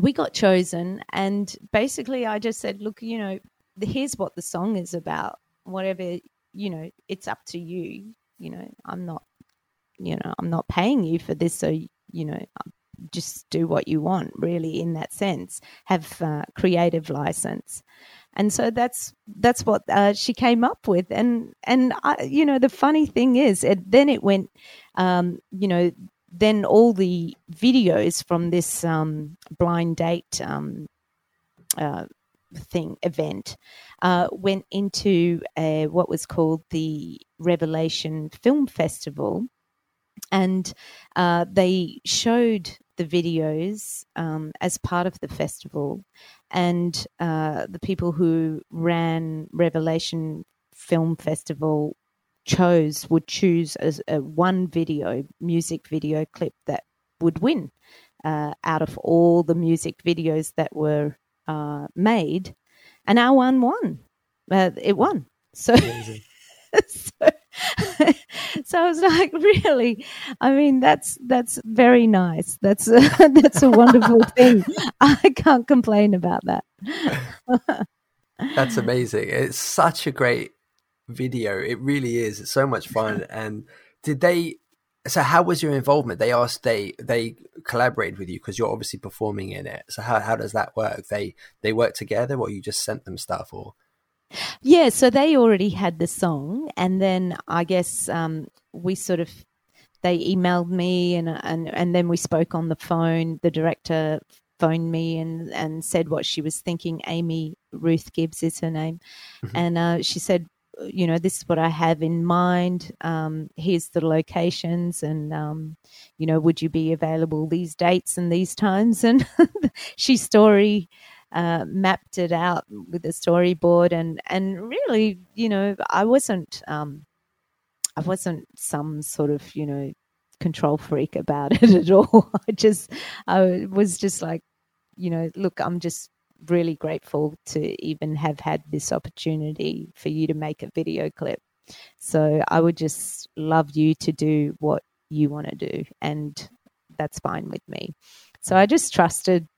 we got chosen. And basically, I just said, look, you know, here's what the song is about. Whatever, you know, it's up to you. You know, I'm not, you know, I'm not paying you for this. So, you know, just do what you want, really, in that sense. Have uh, creative license and so that's that's what uh, she came up with. And and I, you know the funny thing is it, then it went um, you know then all the videos from this um, blind date um, uh, thing event uh, went into a, what was called the Revelation Film Festival, and uh, they showed the videos um, as part of the festival, and uh, the people who ran Revelation Film Festival chose would choose as a one video music video clip that would win uh, out of all the music videos that were uh, made, and our one won. Uh, it won. So, [laughs] so [laughs] so I was like, [laughs] really? I mean, that's that's very nice. That's a, [laughs] that's a wonderful thing. I can't complain about that. that's amazing. It's such a great video. It really is. It's so much fun. And did they? So how was your involvement? They asked they they collaborated with you because you're obviously performing in it. So how how does that work? They they work together, or you just sent them stuff, or yeah, so they already had the song, and then I guess um, we sort of they emailed me, and and and then we spoke on the phone. The director phoned me and and said what she was thinking. Amy Ruth Gibbs is her name, mm-hmm. and uh, she said, you know, this is what I have in mind. Um, here's the locations, and um, you know, would you be available these dates and these times? [laughs] And [laughs] she story uh, mapped it out with a storyboard and and really you know I wasn't um, I wasn't some sort of you know control freak about [laughs] it at all. I just I was just like you know look I'm just really grateful to even have had this opportunity for you to make a video clip. So I would just love you to do what you want to do and that's fine with me. So I just trusted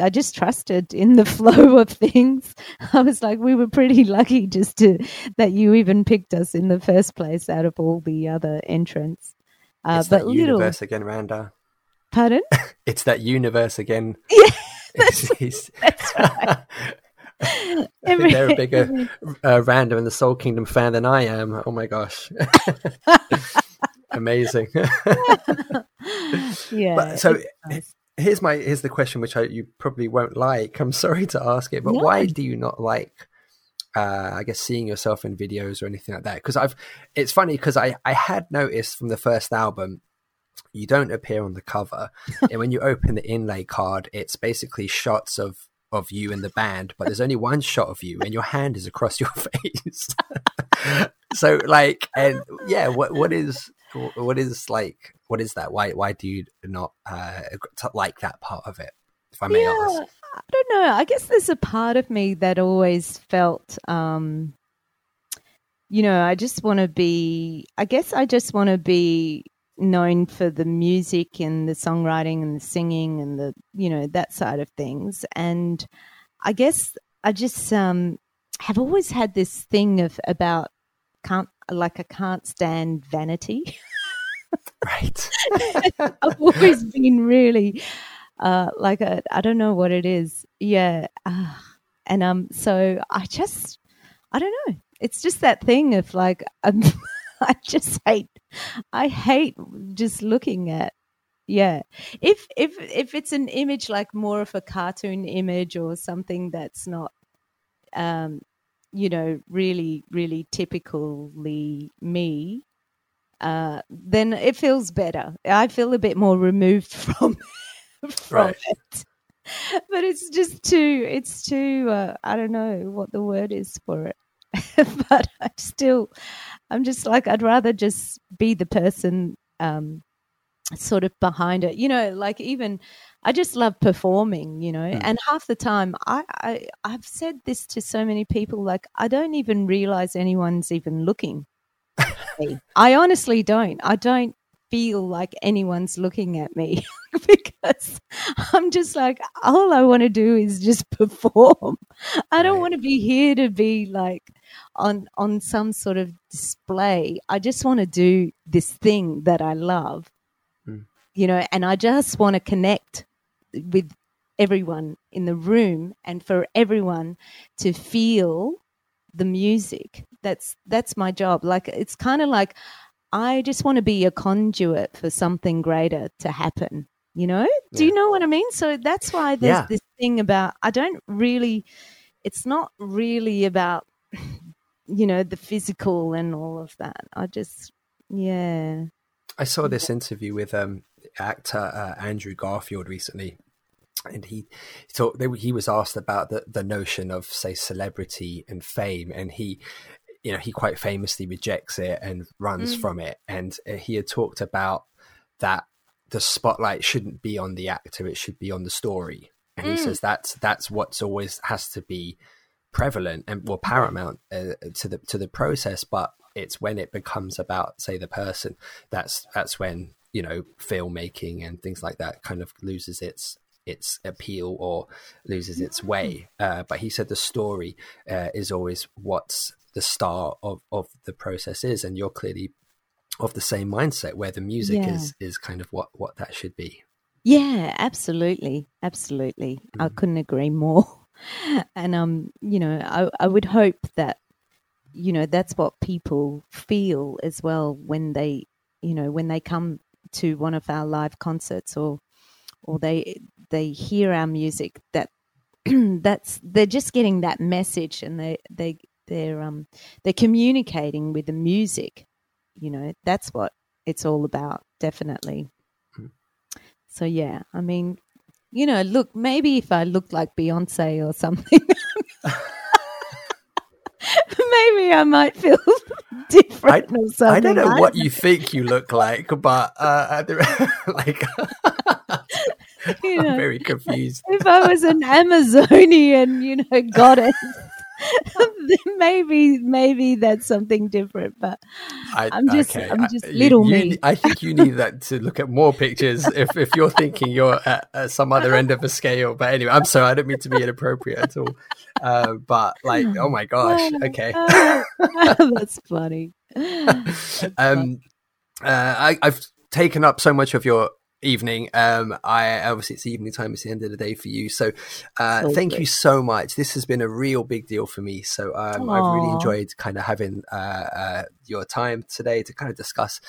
I just trusted in the [laughs] flow of things. [laughs] I was like, we were pretty lucky just to that you even picked us in the first place out of all the other entrants. Uh, it's but that little... universe again, Randa. Pardon? [laughs] it's that universe again. Yeah, that's, that's right. I think they're a bigger uh, Randa and the Soul Kingdom fan than I am. Oh my gosh. Amazing. yeah. But, so nice here's my here's the question which I, you probably won't like. I'm sorry to ask it, but no. why do you not like? Uh, I guess seeing yourself in videos or anything like that. Because I've, it's funny because I I had noticed from the first album, you don't appear on the cover, [laughs] and when you open the inlay card, it's basically shots of of you and the band, but there's only one shot of you, and your hand is across your [laughs] face. [laughs] so like, and yeah, what what is what is like what is that? Why why do you not uh, like that part of it? If I may yeah, ask. I don't know. I guess there's a part of me that always felt, um, you know, I just want to be. I guess I just want to be known for the music and the songwriting and the singing and the you know that side of things. And I guess I just um, have always had this thing of about can't like I can't stand vanity. [laughs] Right. [laughs] I've always been really uh, like I don't know what it is. Yeah. Uh, and um, so I just, I don't know. It's just that thing of like, um, [laughs] I just hate, I hate just looking at yeah if if if it's an image like more of a cartoon image or something that's not um you know really really typically me uh, then it feels better. I feel a bit more removed [laughs] from from right. it. But it's just too. It's too. Uh, I don't know what the word is for it. [laughs] but I still, I'm just like, I'd rather just be the person um, sort of behind it. You know, like even I just love performing, you know, Mm. and half the time I, I, I've said this to so many people, like, I don't even realize anyone's even looking. Me. I honestly don't. I don't feel like anyone's looking at me [laughs] because I'm just like, all I want to do is just [laughs] perform. I don't Right. want to be here to be like on on some sort of display. I just want to do this thing that I love. Mm. You know, and I just want to connect with everyone in the room and for everyone to feel the music. That's that's my job. Like it's kind of like I just want to be a conduit for something greater to happen. You know? Do you know what I mean? So that's why there's Yeah. this thing about I don't really it's not really about you know the physical and all of that. I just yeah. I saw this interview with um, actor uh, Andrew Garfield recently, and he thought they, he was asked about the, the notion of say celebrity and fame, and he, you know, he quite famously rejects it and runs Mm. from it, and uh, he had talked about that the spotlight shouldn't be on the actor; it should be on the story, and he Mm. says that's that's what's always has to be prevalent and well paramount uh, to the to the process but it's when it becomes about say the person that's that's when you know filmmaking and things like that kind of loses its its appeal or loses its way uh, but he said the story uh, is always what's the star of of the process is and you're clearly of the same mindset where the music Yeah. is is kind of what what that should be Yeah, absolutely. Absolutely. I couldn't agree more. [laughs] And um, you know, I I would hope that you know, that's what people feel as well when they, you know, when they come to one of our live concerts or or they they hear our music that [clears throat] that's they're just getting that message and they they they're um they're communicating with the music. You know, that's what it's all about, definitely. So yeah, I mean, you know, look, maybe if I looked like Beyonce or something, [laughs] maybe I might feel [laughs] different or something. I don't know what [laughs] you think you look like, but uh, like You know, I'm very confused. if I was an Amazonian, you know, [laughs] goddess, [laughs] maybe maybe that's something different. But I, I'm just okay, I'm just you- little you me. ne- I think you need that to look at more pictures if, if you're thinking you're at, at some other end of a scale. But anyway, I'm sorry, I don't mean to be inappropriate at all. Uh, but like, oh my gosh, okay. [laughs] that's funny. um, uh, I, I've taken up so much of your evening. Um, I obviously it's evening time. It's the end of the day for you. So, uh, So thank you so much. This has been a real big deal for me. So, um, I've really enjoyed kind of having uh, uh, your time today to kind of discuss,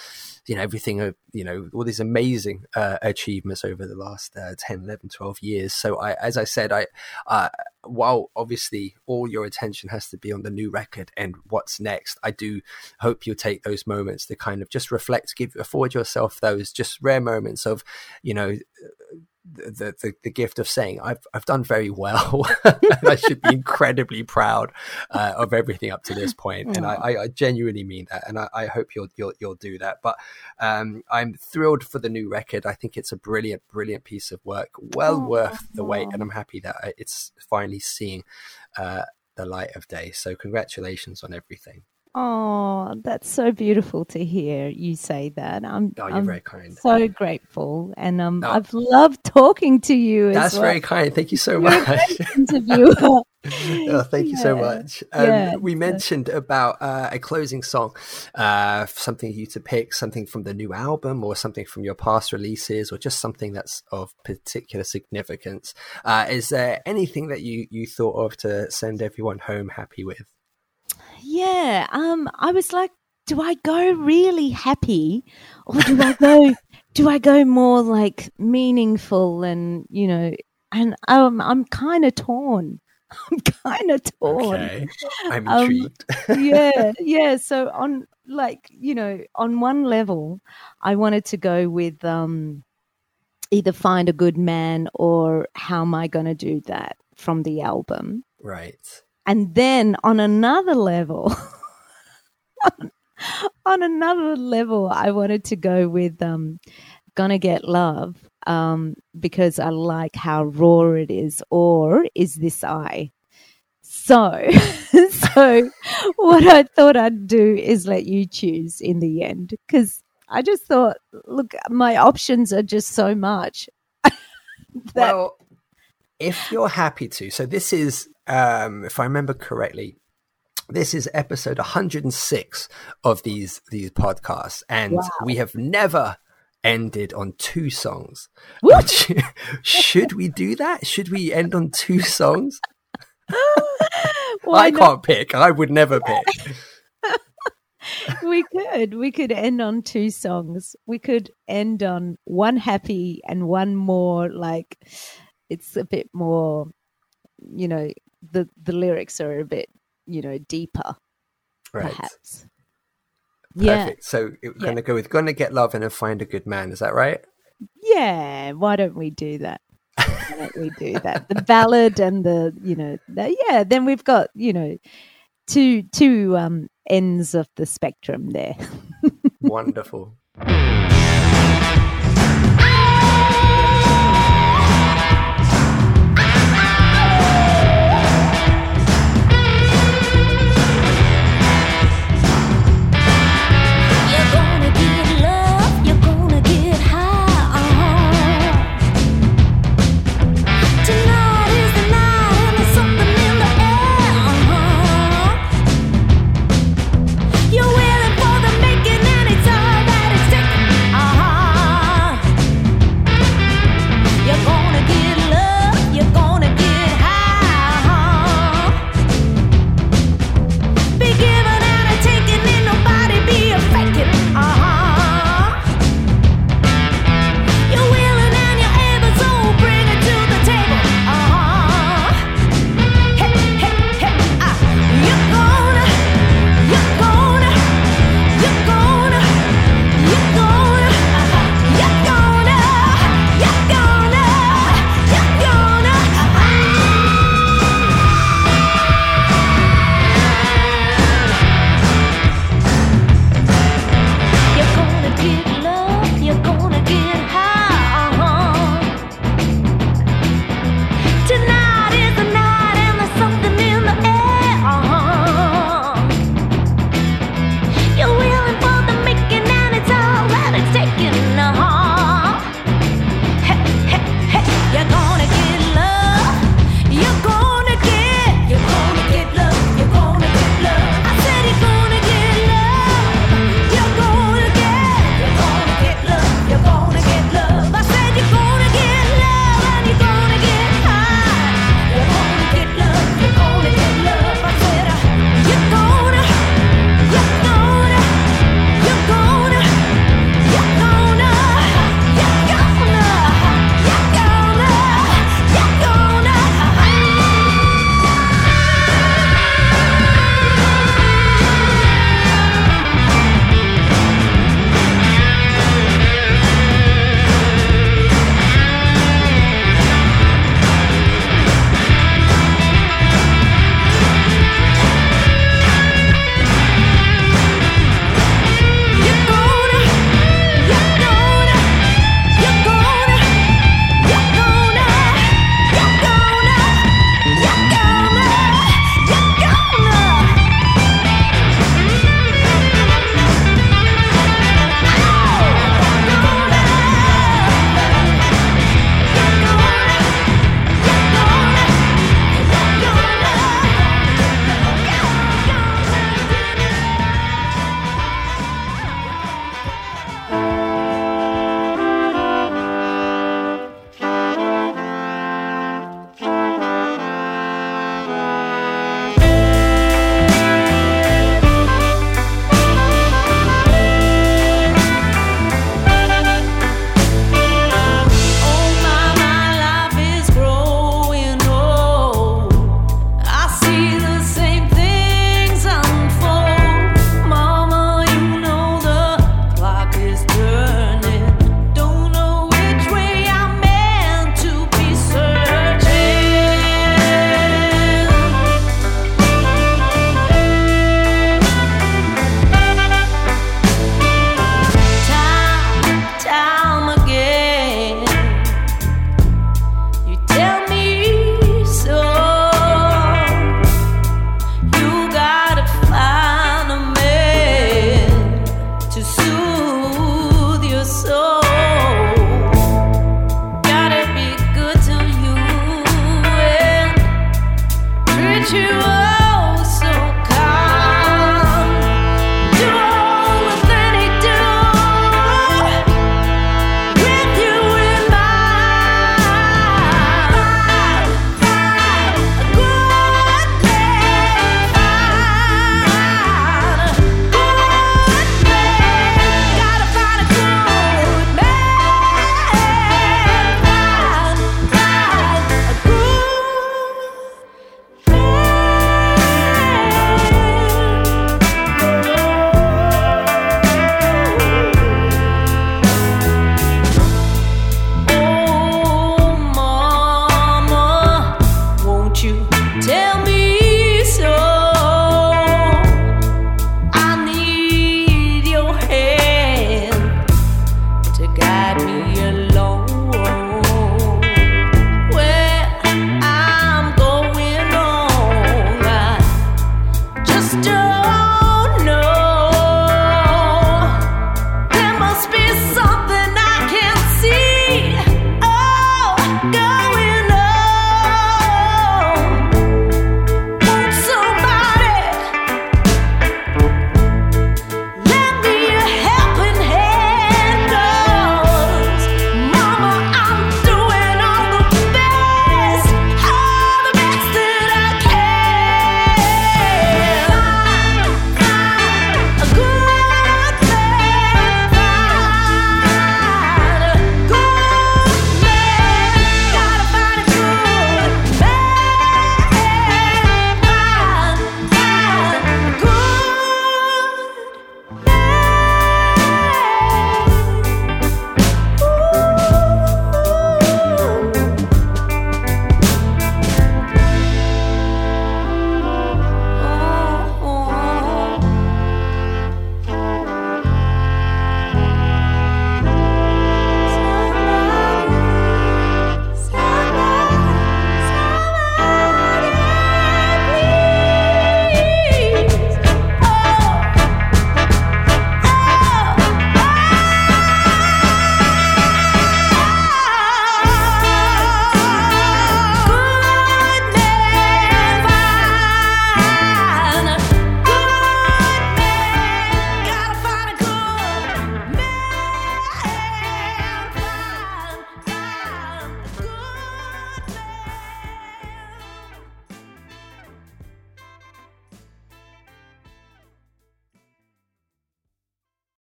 you know, everything of you know all these amazing uh, achievements over the last uh, 10, 11, 12 years. So, I, as I said, I uh, while obviously all your attention has to be on the new record and what's next, I do hope you'll take those moments to kind of just reflect, give afford yourself those just rare moments of, you know, the the, the gift of saying I've I've done very well. [laughs] and I should be incredibly proud uh, of everything up to this point, and I, I, genuinely mean that, and I, I hope you'll you'll you'll do that. But um, I'm thrilled for the new record. I think it's a brilliant brilliant piece of work, well worth the wait, and I'm happy that it's finally seeing uh, the light of day. So congratulations on everything. Oh, that's so beautiful to hear you say that. I'm, Oh, you're I'm very kind. so grateful, and um, Oh. I've loved talking to you. That's well. very kind. Thank you so much. [laughs] interviewer. oh, thank you so much. Um, Yeah, we mentioned about uh, a closing song, uh, something you to pick, something from the new album, or something from your past releases, or just something that's of particular significance. Uh, is there anything that you you thought of to send everyone home happy with? Yeah, um, I was like, do I go really happy, or do I go, [laughs] do I go more like meaningful and you know, and um, I'm kind of torn. [laughs] I'm kind of torn. Okay, I'm Um, intrigued. yeah, [laughs] yeah. So on like you know, on one level, I wanted to go with um, either find a good man or how am I going to do that from the album. right. And then on another level, [laughs] on another level, I wanted to go with um, Gonna Get Love um, because I like how raw it is, or Is This I? So, [laughs] so what I thought I'd do is let you choose in the end because I just thought, look, my options are just so much. [laughs] that- well, if you're happy to, so this is, um, if I remember correctly, this is episode 106 of these these podcasts, and wow. we have never ended on two songs. Which, [laughs] should we do that? Should we end on two songs? [laughs] I can't pick. I would never pick. [laughs] we could. We could end on two songs. We could end on one happy and one more like it's a bit more you know, the the lyrics are a bit, you know, deeper. Right. Perhaps. Perfect. Yeah. So we're yeah. gonna go with "Gonna Get Love" and then "Find a Good Man." Is that right? Yeah. Why don't we do that? Why don't we do that? The ballad and the you know, the, yeah. Then we've got you know two two um ends of the spectrum there. [laughs] Wonderful.